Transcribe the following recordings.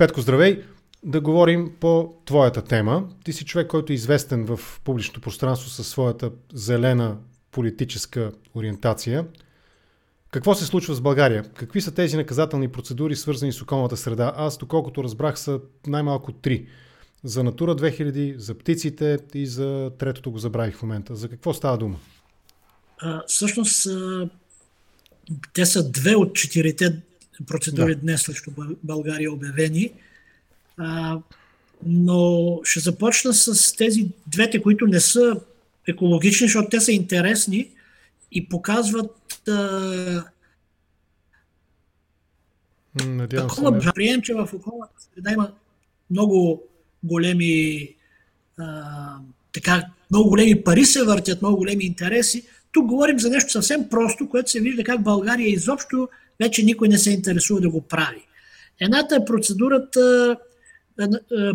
Петко, здравей! Да говорим по твоята тема. Ти си човек, който е известен в публичното пространство със своята зелена политическа ориентация. Какво се случва с България? Какви са тези наказателни процедури, свързани с околната среда? Аз, доколкото разбрах, са най-малко три. За Натура 2000, за птиците и за третото го забравих в момента. За какво става дума? А, всъщност, а, те са две от четирите процедури да. днес срещу България обявени. А, но ще започна с тези двете, които не са екологични, защото те са интересни и показват а, такова прием, че в околната среда има много големи а, така, много големи пари се въртят, много големи интереси. Тук говорим за нещо съвсем просто, което се вижда как България изобщо вече никой не се интересува да го прави. Едната е процедурата,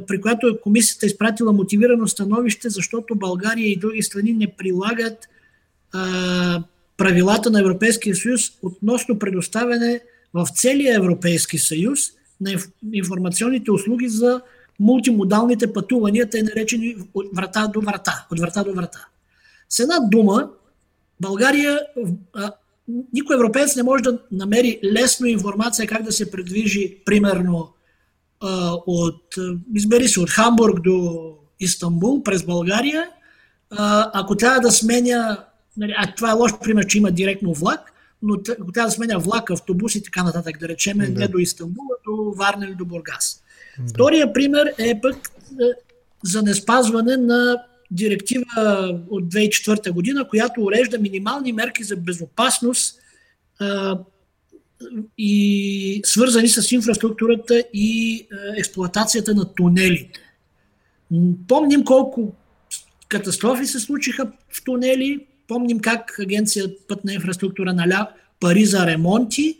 при която комисията е изпратила мотивирано становище, защото България и други страни не прилагат а, правилата на Европейския съюз относно предоставяне в целия Европейски съюз на информационните услуги за мултимодалните пътувания, те наречени от врата до врата. От врата до врата. С една дума, България, никой европеец не може да намери лесно информация как да се предвижи, примерно, от, избери се, от Хамбург до Истанбул през България, ако трябва да сменя, нали, а това е лош пример, че има директно влак, но ако трябва да сменя влак, автобус и така нататък, да речем, да. не до Истанбул, а до Варна или до Бургас. Да. Втория пример е пък за неспазване на директива от 2004 година, която урежда минимални мерки за безопасност а, и свързани с инфраструктурата и а, експлуатацията на тунелите. Помним колко катастрофи се случиха в тунели, помним как Агенция Пътна инфраструктура наля пари за ремонти,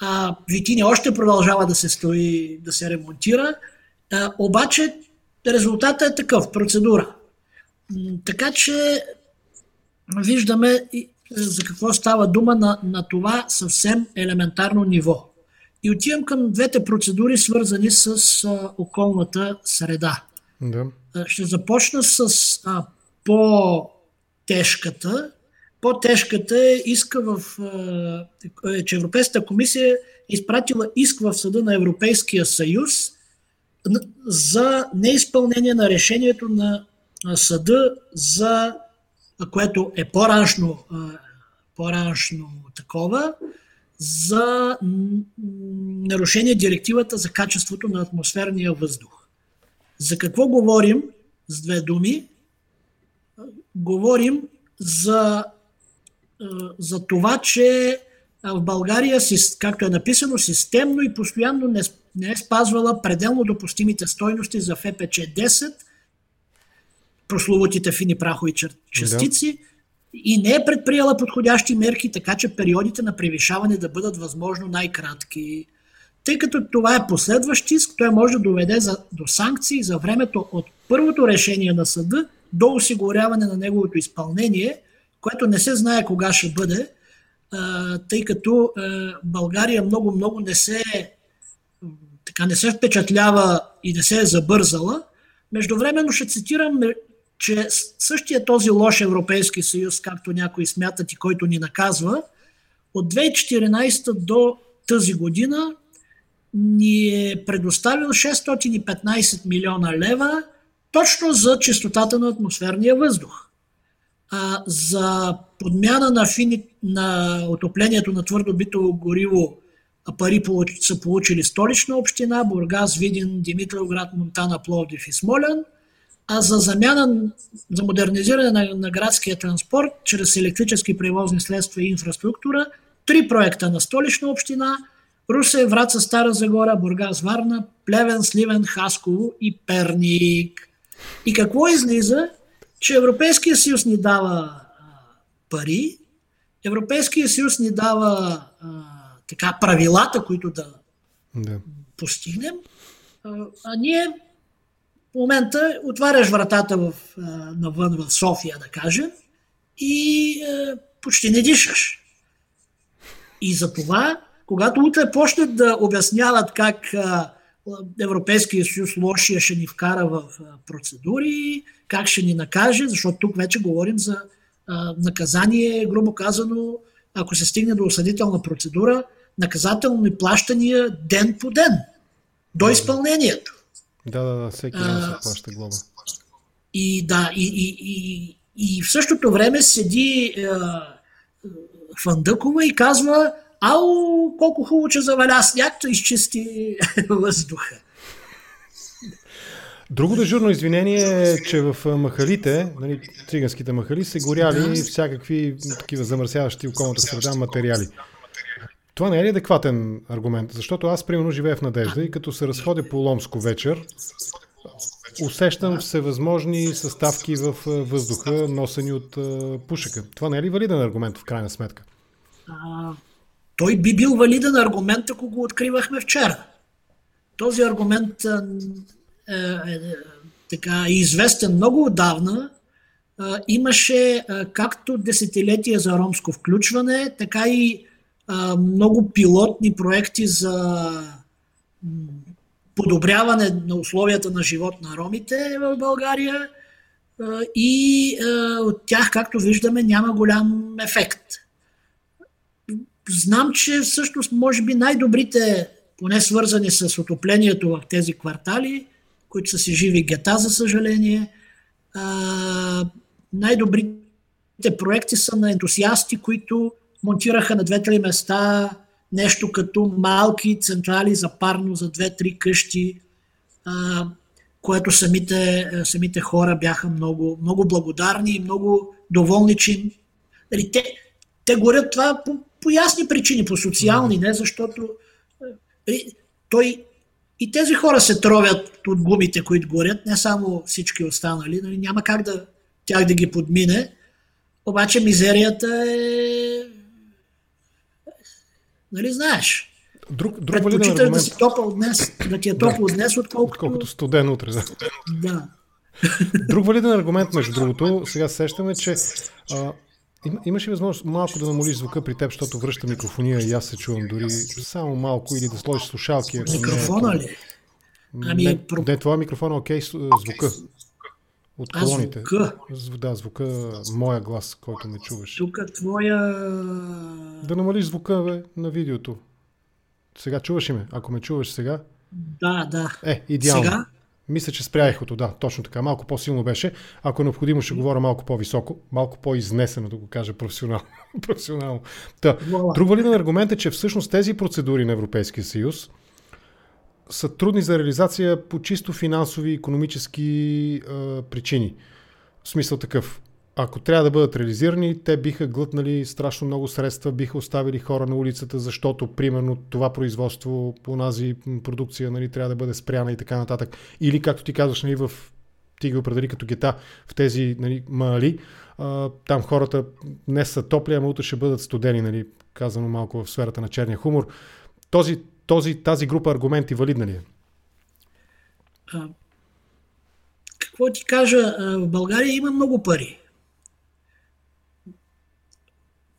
а, Витине още продължава да се строи, да се ремонтира, а, обаче резултатът е такъв, процедура. Така че виждаме за какво става дума на, на това съвсем елементарно ниво. И отивам към двете процедури, свързани с а, околната среда. Да. Ще започна с а, по-тежката. По-тежката е иска в, а, че Европейската комисия е изпратила иск в съда на Европейския съюз за неизпълнение на решението на съда за което е по-раншно, по-раншно такова, за нарушение директивата за качеството на атмосферния въздух. За какво говорим с две думи? Говорим за, за това, че в България, както е написано, системно и постоянно не, не е спазвала пределно допустимите стойности за ФПЧ 10 прословутите фини прахови частици да. и не е предприела подходящи мерки, така че периодите на превишаване да бъдат възможно най-кратки. Тъй като това е последващ иск, той може да доведе за, до санкции за времето от първото решение на съда до осигуряване на неговото изпълнение, което не се знае кога ще бъде, тъй като България много-много не се така не се впечатлява и не се е забързала. Междувременно ще цитирам че същия този лош Европейски съюз, както някои смятат и който ни наказва, от 2014 до тази година ни е предоставил 615 милиона лева точно за чистотата на атмосферния въздух. А, за подмяна на, фини, на отоплението на твърдо битово гориво пари са получили Столична община, Бургас, Видин, Димитровград, Монтана, Пловдив и Смолян – а за замяна, за модернизиране на, на градския транспорт чрез електрически превозни средства и инфраструктура, три проекта на столична община Русе, Враца, Стара Загора, Бургас, Варна, Плевен, Сливен, Хасково и Перник. И какво излиза? Че Европейския съюз ни дава а, пари, Европейския съюз ни дава а, така правилата, които да, да. постигнем, а, а ние в момента отваряш вратата в, навън в София, да кажем, и е, почти не дишаш. И за това, когато утре почнат да обясняват как е, Европейския съюз лошия ще ни вкара в процедури, как ще ни накаже, защото тук вече говорим за наказание, грубо казано, ако се стигне до осъдителна процедура, наказателни плащания ден по ден, до изпълнението. Да, да, да, всеки ден се плаща глоба. И да, и, и, и, и в същото време седи е, Фандъкова и казва, ау, колко хубаво, че заваля сняг, изчисти въздуха. Друго дежурно извинение е, че в махалите, нали, циганските махали, се горяли всякакви такива замърсяващи околната среда материали. Това не е ли адекватен аргумент? Защото аз, примерно, живея в надежда и като се разходя по Ломско вечер, усещам всевъзможни съставки в въздуха, носени от пушека. Това не е ли валиден аргумент в крайна сметка? Той би бил валиден аргумент, ако го откривахме вчера. Този аргумент е, е, така, е известен много отдавна. Е, имаше е, както десетилетия за ромско включване, така и много пилотни проекти за подобряване на условията на живот на ромите в България и от тях, както виждаме, няма голям ефект. Знам, че всъщност може би най-добрите, поне свързани с отоплението в тези квартали, които са си живи гета, за съжаление, най-добрите проекти са на ентусиасти, които монтираха на две-три места нещо като малки централи за парно за две-три къщи, а, което самите, самите хора бяха много, много благодарни и много доволни, че нали, те, те горят това по, по ясни причини, по социални, не защото нали, той и тези хора се тровят от гумите, които горят, не само всички останали, нали, няма как да тях да ги подмине, обаче мизерията е Нали знаеш? Друг, друг Предпочиташ да си топъл днес, да ти е топло да. днес, отколкото... отколкото студен утре. Да. да. Друг валиден аргумент, между другото, сега сещаме, че а, им, имаш ли възможност малко да намалиш звука при теб, защото връща микрофония и аз се чувам дори само малко или да сложиш слушалки. Микрофона не е... ли? Ами, не, не, това е микрофона, окей, звука. От колоните. А, звука? Да, звука, моя глас, който ме чуваш. Тук твоя... Да намалиш звука бе, на видеото. Сега чуваш ли ме? Ако ме чуваш сега? Да, да. Е, идеално. Сега? Мисля, че спря ехото, да, точно така. Малко по-силно беше. Ако е необходимо, ще говоря малко по-високо, малко по-изнесено, да го кажа професионално. професионално. Та, друг валиден аргумент е, че всъщност тези процедури на Европейския съюз, са трудни за реализация по чисто финансови и економически а, причини. В смисъл такъв. Ако трябва да бъдат реализирани, те биха глътнали страшно много средства, биха оставили хора на улицата, защото, примерно, това производство по нази продукция нали, трябва да бъде спряна и така нататък. Или, както ти казваш, нали, в ти ги определи като гета в тези нали, мали, а, там хората днес са топли, ама утре ще бъдат студени, нали, казано малко в сферата на черния хумор. Този този, тази група аргументи валидна ли е? А, какво ти кажа? В България има много пари.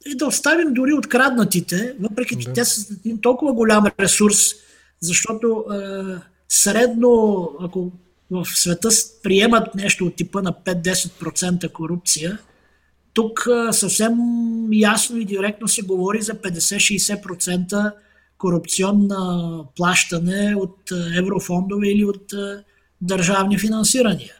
И да оставим дори откраднатите, въпреки че да. те са един толкова голям ресурс, защото е, средно, ако в света приемат нещо от типа на 5-10% корупция, тук е, съвсем ясно и директно се говори за 50-60% корупционна плащане от е, еврофондове или от е, държавни финансирания.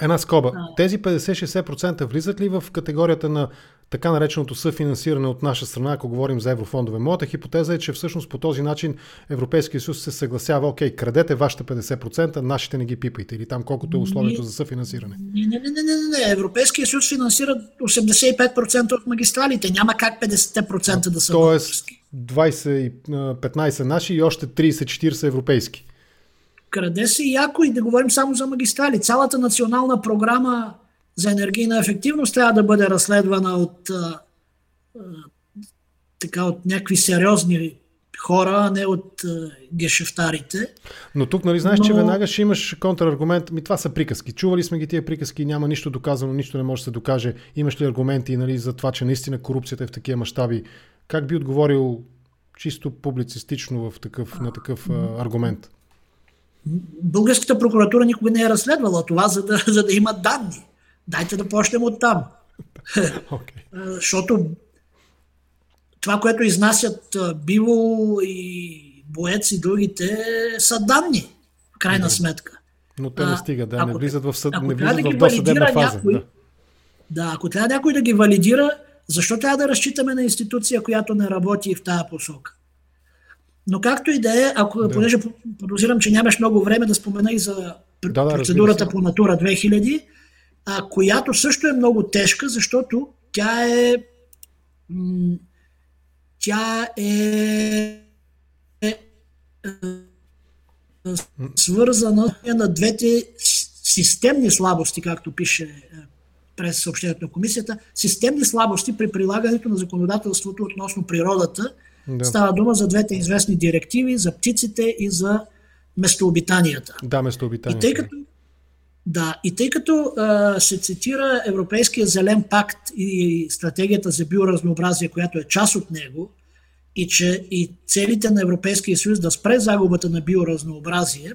Една скоба. Тези 50-60% влизат ли в категорията на така нареченото съфинансиране от наша страна, ако говорим за еврофондове? Моята хипотеза е, че всъщност по този начин Европейския съюз се съгласява, окей, крадете вашите 50%, нашите не ги пипайте или там колкото е условието за съфинансиране. Не, не, не, не, не, не. Европейския съюз финансира 85% от магистралите. Няма как 50% да са Тоест, 20, 15 наши и още 30-40 европейски. Краде се яко и да говорим само за магистрали. Цялата национална програма за енергийна ефективност трябва да бъде разследвана от, а, а, така, от някакви сериозни хора, а не от а, гешефтарите. Но тук, нали, знаеш, Но... че веднага ще имаш контраргумент. Ми това са приказки. Чували сме ги тия приказки, няма нищо доказано, нищо не може да се докаже. Имаш ли аргументи нали, за това, че наистина корупцията е в такива мащаби? Как би отговорил чисто публицистично в такъв, на такъв а, аргумент? Българската прокуратура никога не е разследвала това, за да, за да има данни. Дайте да почнем от там. Okay. Защото това, което изнасят Биво и Боец и другите, са данни, в крайна сметка. Но те не стигат, да, ако, не влизат в, съд, не влизат да в досъдебна фаза. Някой, да. да, ако трябва някой да ги валидира, защо трябва да разчитаме на институция, която не работи в тази посока? Но както и да е, ако, да. понеже подозирам, че нямаш много време да спомена и за да, да, процедурата по Натура 2000, а, която също е много тежка, защото тя е м- тя е, е, е свързана на двете системни слабости, както пише е, през съобщението на комисията, системни слабости при прилагането на законодателството относно природата. Да. Става дума за двете известни директиви, за птиците и за местообитанията. Да, местообитанията. И тъй като, да, и тъй като а, се цитира Европейския зелен пакт и стратегията за биоразнообразие, която е част от него, и че и целите на Европейския съюз да спре загубата на биоразнообразие,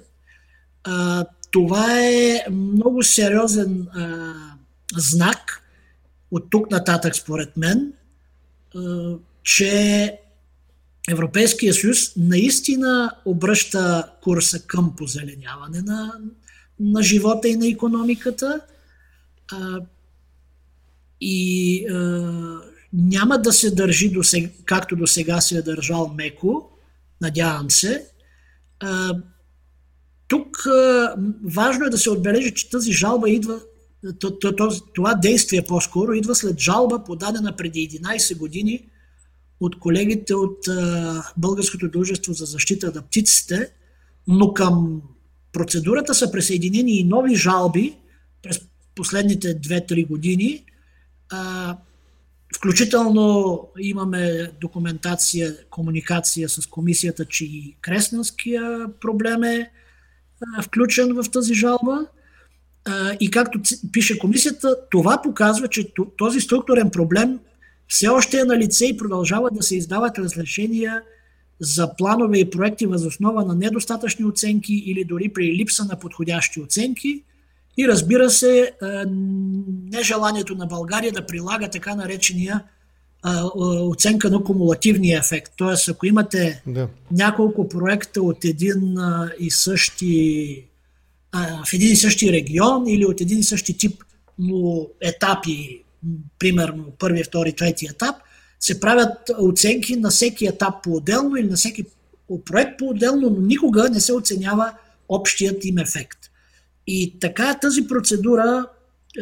а, това е много сериозен а, знак от тук нататък, според мен, а, че Европейския съюз наистина обръща курса към позеленяване на, на живота и на економиката. А, и а, няма да се държи до сега, както до сега се е държал меко, надявам се. Тук важно е да се отбележи, че тази жалба идва, това действие по-скоро идва след жалба, подадена преди 11 години от колегите от Българското дружество за защита на птиците, но към процедурата са присъединени и нови жалби през последните 2-3 години. Включително имаме документация, комуникация с комисията, че и Кресненския проблем е включен в тази жалба. И както пише комисията, това показва, че този структурен проблем все още е на лице и продължава да се издават разрешения за планове и проекти възоснова на недостатъчни оценки или дори при липса на подходящи оценки – и разбира се, нежеланието на България да прилага така наречения оценка на кумулативния ефект. Тоест, ако имате да. няколко проекта от един и същи в един и същи регион или от един и същи тип но етапи, примерно първи, втори, трети етап, се правят оценки на всеки етап по-отделно или на всеки проект по-отделно, но никога не се оценява общият им ефект. И така тази процедура е,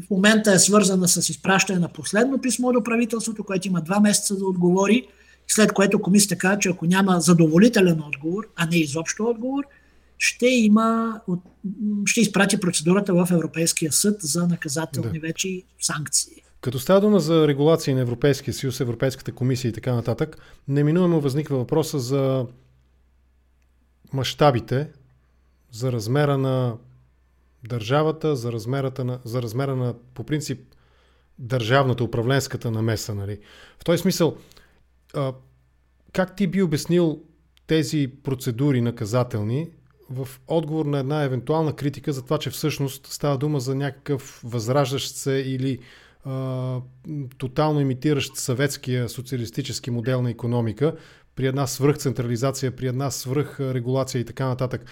в момента е свързана с изпращане на последно писмо до правителството, което има два месеца да отговори, след което комисията казва, че ако няма задоволителен отговор, а не изобщо отговор, ще има, ще изпрати процедурата в Европейския съд за наказателни да. вече санкции. Като става дума за регулации на Европейския съюз, Европейската комисия и така нататък, неминуемо възниква въпроса за мащабите за размера на държавата, за, размерата на, за размера на, по принцип, държавната, управленската намеса. Нали? В този смисъл, а, как ти би обяснил тези процедури наказателни в отговор на една евентуална критика за това, че всъщност става дума за някакъв възраждащ се или а, тотално имитиращ съветския социалистически модел на економика при една свръхцентрализация, при една свръхрегулация и така нататък.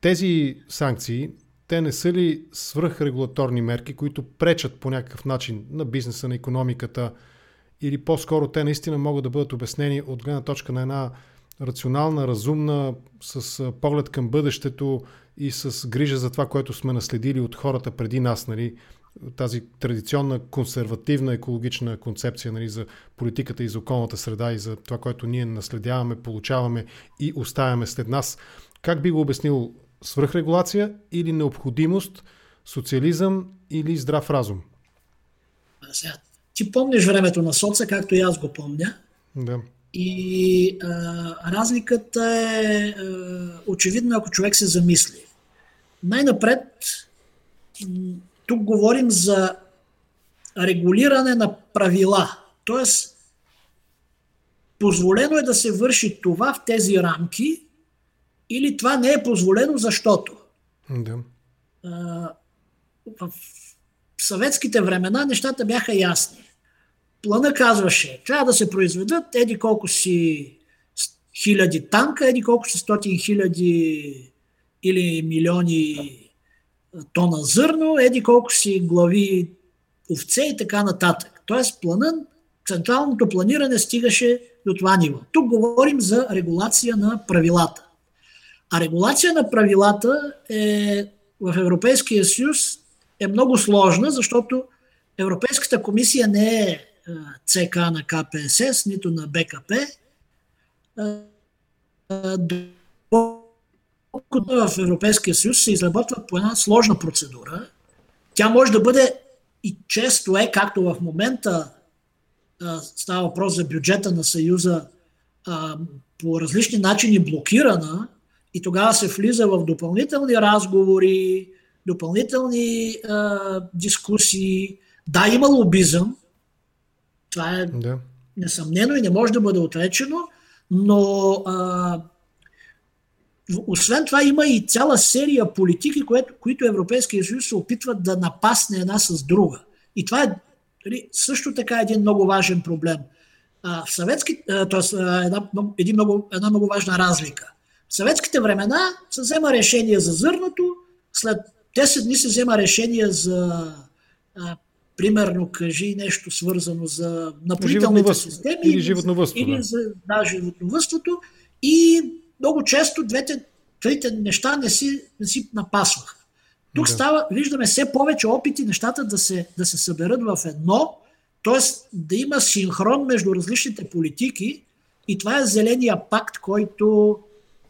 Тези санкции, те не са ли свръхрегулаторни мерки, които пречат по някакъв начин на бизнеса, на економиката, или по-скоро те наистина могат да бъдат обяснени от гледна точка на една рационална, разумна, с поглед към бъдещето и с грижа за това, което сме наследили от хората преди нас, нали, тази традиционна консервативна екологична концепция нали, за политиката и за околната среда и за това, което ние наследяваме, получаваме и оставяме след нас. Как би го обяснил свръхрегулация или необходимост, социализъм или здрав разум? Сега, ти помниш времето на соца, както и аз го помня. Да. И а, разликата е а, очевидна, ако човек се замисли. Най-напред, тук говорим за регулиране на правила. Тоест, позволено е да се върши това в тези рамки, или това не е позволено, защото. Да. В съветските времена нещата бяха ясни. Плана казваше, трябва да се произведат еди колко си хиляди танка, еди колко си стотин хиляди или милиони тона зърно, еди колко си глави овце и така нататък. Тоест планът, централното планиране стигаше до това ниво. Тук говорим за регулация на правилата. А регулация на правилата е в Европейския съюз е много сложна, защото Европейската комисия не е ЦК на КПСС, нито на БКП. Докато в Европейския съюз се изработва по една сложна процедура, тя може да бъде и често е, както в момента става въпрос за бюджета на Съюза, по различни начини блокирана и тогава се влиза в допълнителни разговори, допълнителни дискусии. Да, има лобизъм. Това е да. несъмнено и не може да бъде отречено, но а, освен това има и цяла серия политики, което, които Европейския съюз се опитват да напасне една с друга. И това е нали, също така един много важен проблем. А, в съветски, т.е. Една, един много, една много важна разлика. В съветските времена се взема решение за зърното, след 10 дни се взема решение за а, примерно кажи нещо свързано за напоителните системи или животновътство, или за да, животновътството и много често двете, трите неща не си, не си напасваха. Тук да. става, виждаме все повече опити нещата да се, да се съберат в едно, т.е. да има синхрон между различните политики и това е зеления пакт, който,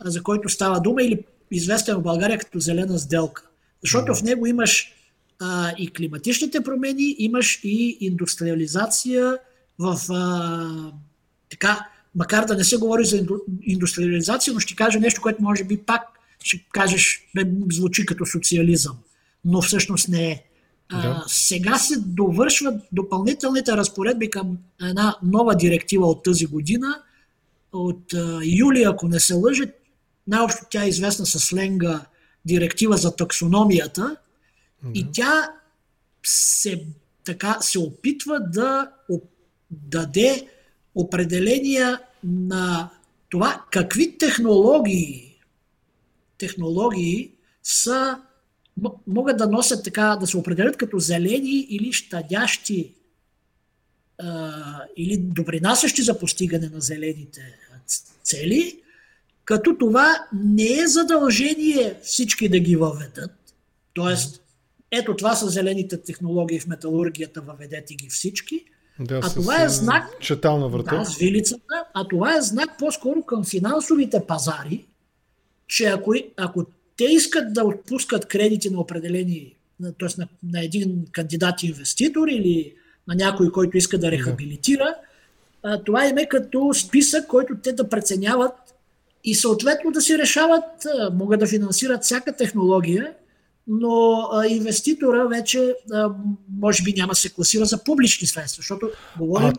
за който става дума или известен в България като зелена сделка. Защото да. в него имаш а, и климатичните промени, имаш и индустриализация в а, така, макар да не се говори за индустриализация, но ще кажа нещо, което може би пак ще кажеш, звучи като социализъм, но всъщност не е. Да. сега се довършват допълнителните разпоредби към една нова директива от тази година, от а, юли, ако не се лъжа, най-общо тя е известна с сленга директива за таксономията да. и тя се, така, се опитва да даде определения на това какви технологии, технологии са, могат да носят така, да се определят като зелени или щадящи или допринасящи за постигане на зелените цели, като това не е задължение всички да ги въведат. Тоест, ето това са зелените технологии в металургията, въведете ги всички – да, а това е знак. Четална врата. Да, с вилицата. А това е знак по-скоро към финансовите пазари, че ако, ако те искат да отпускат кредити на определени, т.е. На, на един кандидат инвеститор или на някой, който иска да рехабилитира, да. това им е като списък, който те да преценяват и съответно да си решават, могат да финансират всяка технология но а, инвеститора вече а, може би няма се класира за публични средства, защото говорим... А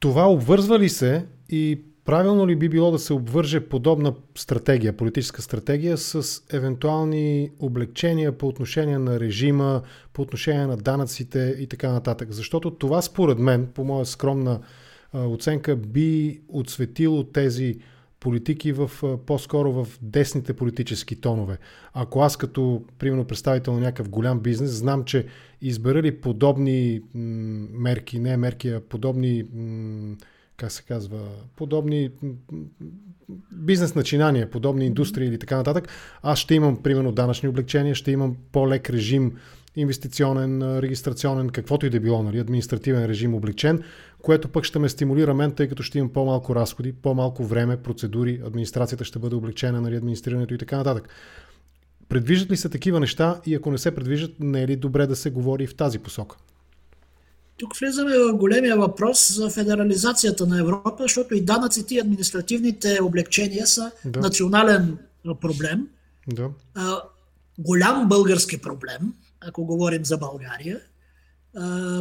това обвързва ли се и правилно ли би било да се обвърже подобна стратегия, политическа стратегия с евентуални облегчения по отношение на режима, по отношение на данъците и така нататък? Защото това според мен, по моя скромна оценка, би отсветило тези политики в, по-скоро в десните политически тонове. Ако аз като, примерно, представител на някакъв голям бизнес, знам, че избера ли подобни мерки, не мерки, а подобни, как се казва, подобни бизнес начинания, подобни индустрии или така нататък, аз ще имам, примерно, данъчни облегчения, ще имам по-лек режим инвестиционен, регистрационен, каквото и да било, нали, административен режим обличен, което пък ще ме стимулира мен, тъй като ще имам по-малко разходи, по-малко време, процедури, администрацията ще бъде облегчена, нали, администрирането и така нататък. Предвиждат ли се такива неща и ако не се предвиждат, не е ли добре да се говори в тази посока? Тук влизаме в големия въпрос за федерализацията на Европа, защото и данъците и административните облегчения са да. национален проблем. Да. А, голям български проблем, ако говорим за България.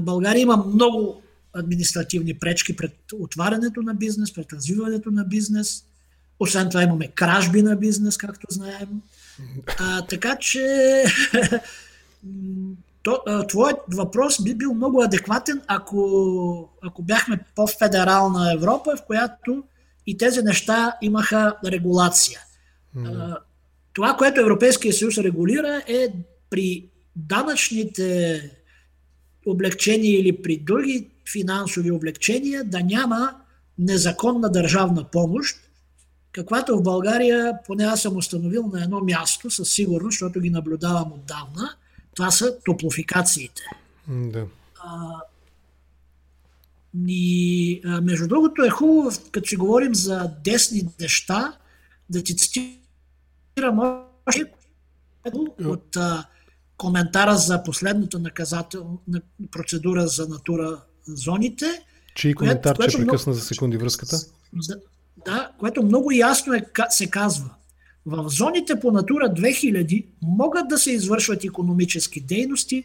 България има много административни пречки пред отварянето на бизнес, пред развиването на бизнес. Освен това имаме кражби на бизнес, както знаем. А, така че то, а, твоят въпрос би бил много адекватен, ако, ако бяхме по-федерална Европа, в която и тези неща имаха регулация. Това, което Европейския съюз регулира е при данъчните облегчения или при други финансови облегчения да няма незаконна държавна помощ, каквато в България, поне аз съм установил на едно място, със сигурност, защото ги наблюдавам отдавна, това са топлофикациите. Да. А, и, а, между другото е хубаво, като си говорим за десни неща, да ти цитирам още от а, коментара за последната наказателна процедура за натура зоните. Чий коментар, което, че прекъсна много, за секунди връзката? Да, да, което много ясно е, се казва. В зоните по Натура 2000 могат да се извършват економически дейности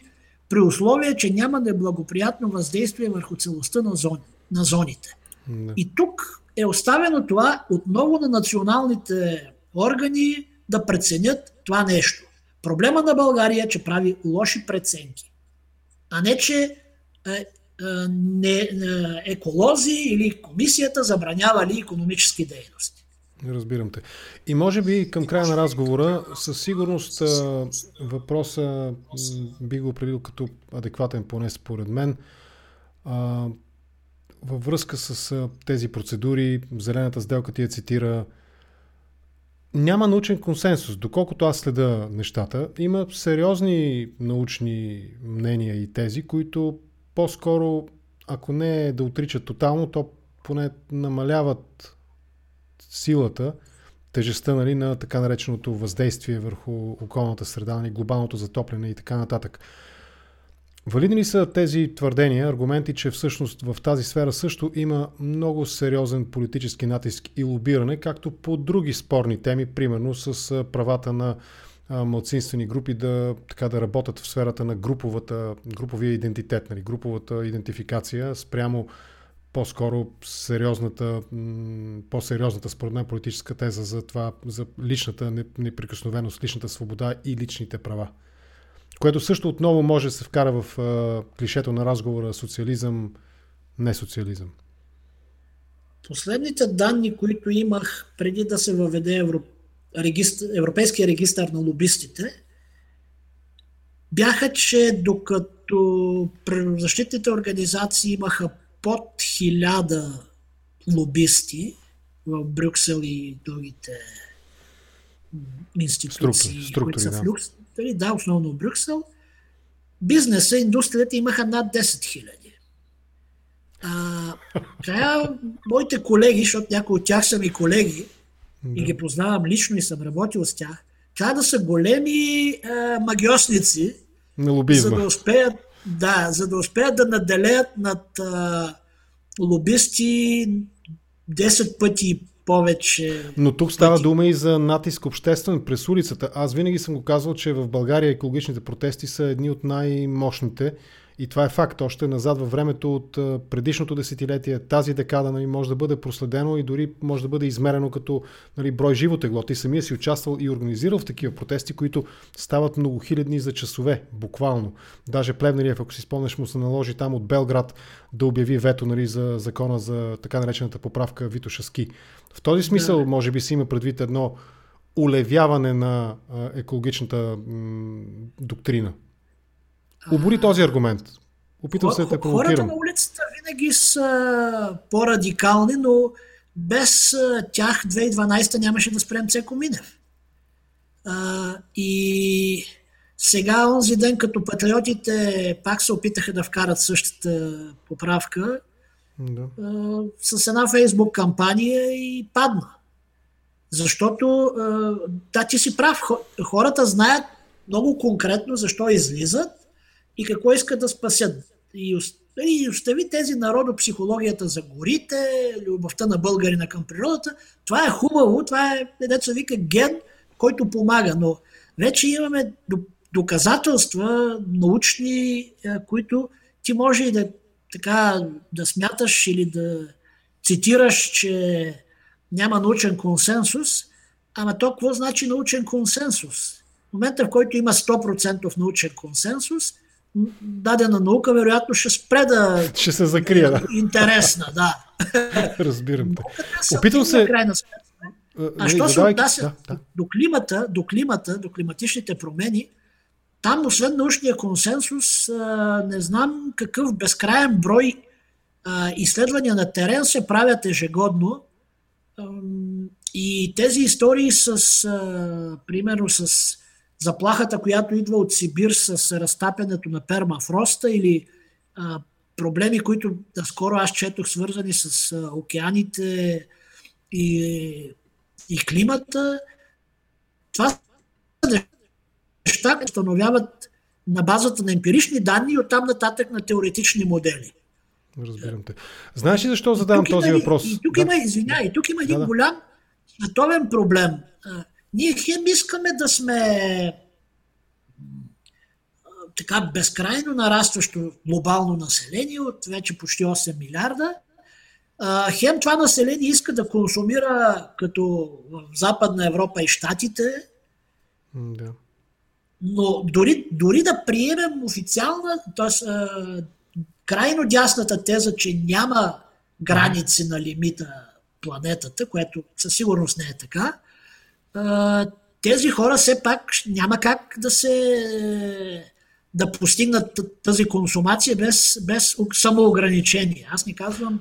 при условие, че няма неблагоприятно въздействие върху целостта на, зони, на зоните. Не. И тук е оставено това отново на националните органи да преценят това нещо. Проблема на България е, че прави лоши преценки, а не, че е, е, не, е, еколози или комисията забранявали економически дейности. Разбирам те. И може би към края на разговора, със сигурност въпроса би го определил като адекватен, поне според мен. Във връзка с тези процедури, Зелената сделка ти я цитира, няма научен консенсус. Доколкото аз следа нещата, има сериозни научни мнения и тези, които по-скоро, ако не да отричат тотално, то поне намаляват силата, тежестта нали, на така нареченото въздействие върху околната среда, нали, глобалното затопляне и така нататък. Валидни ли са тези твърдения, аргументи, че всъщност в тази сфера също има много сериозен политически натиск и лобиране, както по други спорни теми, примерно с правата на младсинствени групи да, така, да работят в сферата на груповата, груповия идентитет, нали, груповата идентификация спрямо по-скоро сериозната, по-сериозната според мен политическа теза за това, за личната неприкосновеност, личната свобода и личните права. Което също отново може да се вкара в а, клишето на разговора социализъм, не социализъм. Последните данни, които имах преди да се въведе Евро... регистр... Европейския регистр на лобистите, бяха, че докато природозащитните организации имаха под хиляда лобисти в Брюксел и другите институции, структури, които са в Люкс, нали, да, основно в Брюксел, бизнеса, индустрията имаха над 10 хиляди. Трябва моите колеги, защото някои от тях са ми колеги да. и ги познавам лично и съм работил с тях, трябва да са големи а, магиосници, за да успеят да, за да успеят да наделеят над а, лобисти 10 пъти повече. Но тук става пъти. дума и за натиск обществен през улицата. Аз винаги съм го казвал, че в България екологичните протести са едни от най-мощните и това е факт. Още назад във времето от предишното десетилетие, тази декада нали, може да бъде проследено и дори може да бъде измерено като нали, брой живо тегло. Ти самия си участвал и организирал в такива протести, които стават многохилядни за часове, буквално. Даже Плевнериев, ако си спомняш, му се наложи там от Белград да обяви вето нали, за закона за така наречената поправка Витошаски. В този смисъл, може би, си има предвид едно улевяване на екологичната м- доктрина. Обори този аргумент. Опитвам се да те провокирам. Хората на улицата винаги са по-радикални, но без тях 2012 нямаше да спрем Цеко Минев. А, и сега, онзи ден, като патриотите пак се опитаха да вкарат същата поправка, да. а, с една фейсбук кампания и падна. Защото, да, ти си прав, хората знаят много конкретно защо излизат и какво искат да спасят. И, остави тези народопсихологията за горите, любовта на българина към природата. Това е хубаво, това е, деца вика, ген, който помага, но вече имаме доказателства научни, е, които ти може и да, така, да смяташ или да цитираш, че няма научен консенсус, ама то какво значи научен консенсус? В момента, в който има 100% научен консенсус, дадена наука вероятно ще спре да... Ще се закрие, да. Интересна, да. Разбирам те. Опитвам се... Крайна а нали, що се отнася да, да. до климата, до климата, до климатичните промени, там, освен научния консенсус, не знам какъв безкрайен брой изследвания на терен се правят ежегодно. И тези истории с, примерно, с заплахата, която идва от Сибир с разтапянето на пермафроста или проблеми, които скоро аз четох, свързани с океаните и и климата. Това са неща, които установяват на базата на емпирични данни и оттам нататък на теоретични модели. Разбирам те. Знаеш ли защо задавам този има, въпрос? И тук да. има, извиня, и тук има един да, да. голям световен проблем. Ние хем искаме да сме така безкрайно нарастващо глобално население от вече почти 8 милиарда, хем това население иска да консумира като в Западна Европа и Штатите, да. но дори, дори да приемем официална, т.е. крайно дясната теза, че няма граници на лимита планетата, което със сигурност не е така, тези хора все пак няма как да се да постигнат тази консумация без, без самоограничение. Аз не казвам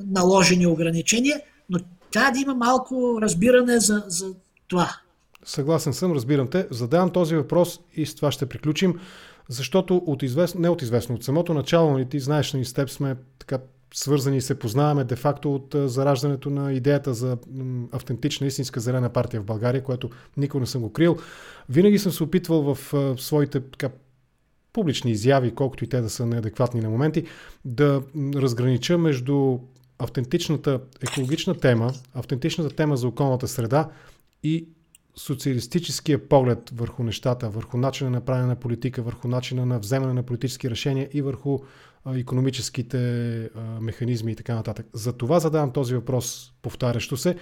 наложени ограничения, но трябва да има малко разбиране за, за това. Съгласен съм, разбирам те. Задавам този въпрос и с това ще приключим, защото от известно, не от известно, от самото начало, нали, ти знаеш, ни нали, с теб сме така свързани и се познаваме де-факто от зараждането на идеята за автентична истинска зелена партия в България, което никога не съм го крил. Винаги съм се опитвал в своите така, публични изяви, колкото и те да са неадекватни на моменти, да разгранича между автентичната екологична тема, автентичната тема за околната среда и социалистическия поглед върху нещата, върху начина на правене на политика, върху начина на вземане на политически решения и върху економическите механизми и така нататък. За това задавам този въпрос повтарящо се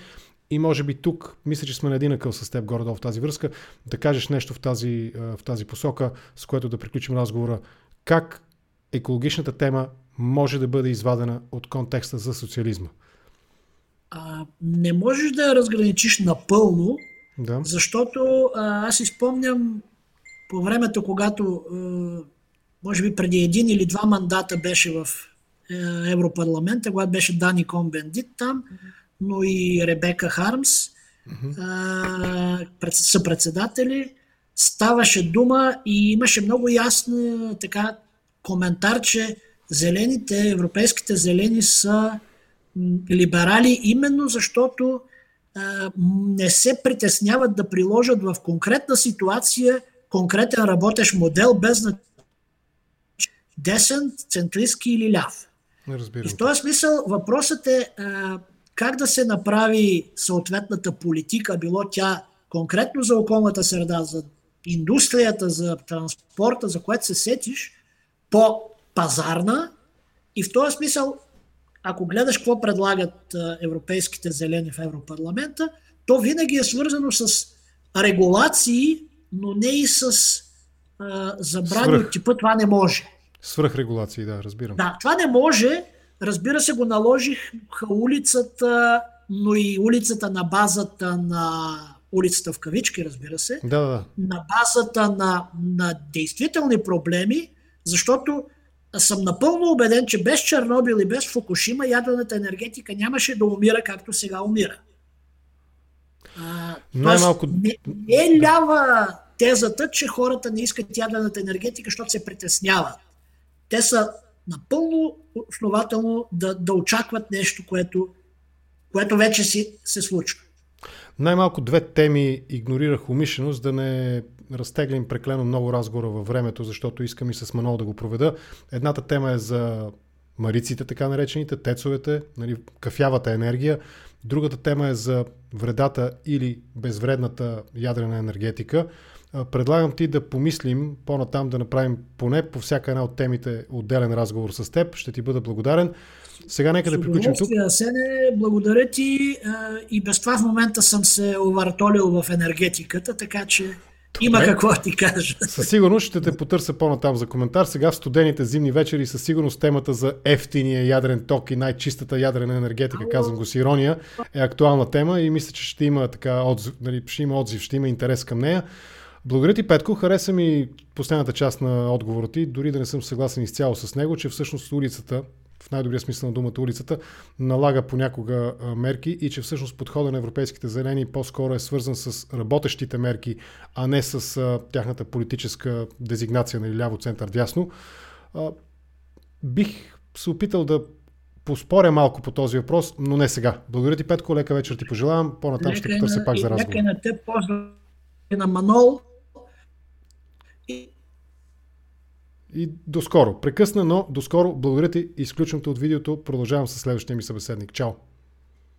и може би тук, мисля, че сме на един акъл с теб горе в тази връзка, да кажеш нещо в тази, в тази посока, с което да приключим разговора. Как екологичната тема може да бъде извадена от контекста за социализма? А, не можеш да я разграничиш напълно, да. защото а, аз изпомням по времето, когато а, може би преди един или два мандата беше в е, Европарламента, когато беше Дани Комбендит там, но и Ребека Хармс, mm-hmm. са председатели. Ставаше дума и имаше много ясна така коментар, че зелените, европейските зелени са либерали именно защото а, не се притесняват да приложат в конкретна ситуация конкретен работещ модел без десен, центристски или ляв. Разбирам. И в този смисъл въпросът е а, как да се направи съответната политика, било тя конкретно за околната среда, за индустрията, за транспорта, за което се сетиш, по пазарна и в този смисъл, ако гледаш какво предлагат европейските зелени в Европарламента, то винаги е свързано с регулации, но не и с а, забрани Свръх. от типа това не може. Свръхрегулации, да, разбирам. Да, това не може. Разбира се, го наложих улицата, но и улицата на базата на улицата в кавички, разбира се. Да, да. На базата на, на действителни проблеми, защото съм напълно убеден, че без Чернобил и без Фукушима ядрената енергетика нямаше да умира както сега умира. А, Най-малко... Не, не е лява тезата, че хората не искат ядрената енергетика, защото се притесняват. Те са напълно основателно да, да очакват нещо, което, което вече си се случва. Най-малко две теми игнорирах умишлено, за да не разтеглим преклено много разговора във времето, защото искам и с Манол да го проведа. Едната тема е за мариците, така наречените, тецовете, нали, кафявата енергия. Другата тема е за вредата или безвредната ядрена енергетика. Предлагам ти да помислим по-натам да направим поне по всяка една от темите отделен разговор с теб. Ще ти бъда благодарен. Сега нека да приключим тук. Сене, благодаря ти. И без това в момента съм се овартолил в енергетиката, така че има Добре. какво ти кажа. Със сигурност ще те потърся по-натам за коментар. Сега в студените зимни вечери със сигурност темата за ефтиния ядрен ток и най-чистата ядрена енергетика, Ало. казвам го с ирония, е актуална тема и мисля, че ще има, така, отзив, нали, ще има отзив, ще има интерес към нея. Благодаря ти, Петко. Хареса ми последната част на отговора ти, дори да не съм съгласен изцяло с него, че всъщност улицата, в най-добрия смисъл на думата улицата, налага понякога мерки и че всъщност подхода на европейските зелени по-скоро е свързан с работещите мерки, а не с тяхната политическа дезигнация на нали, ляво, център, дясно. Бих се опитал да поспоря малко по този въпрос, но не сега. Благодаря ти, Петко. Лека вечер ти пожелавам. По-натам ще потърся пак за разговор. Лека на теб, на Манол. И до скоро. Прекъсна, но до скоро. Благодаря ти. Изключвам от видеото. Продължавам с следващия ми събеседник. Чао!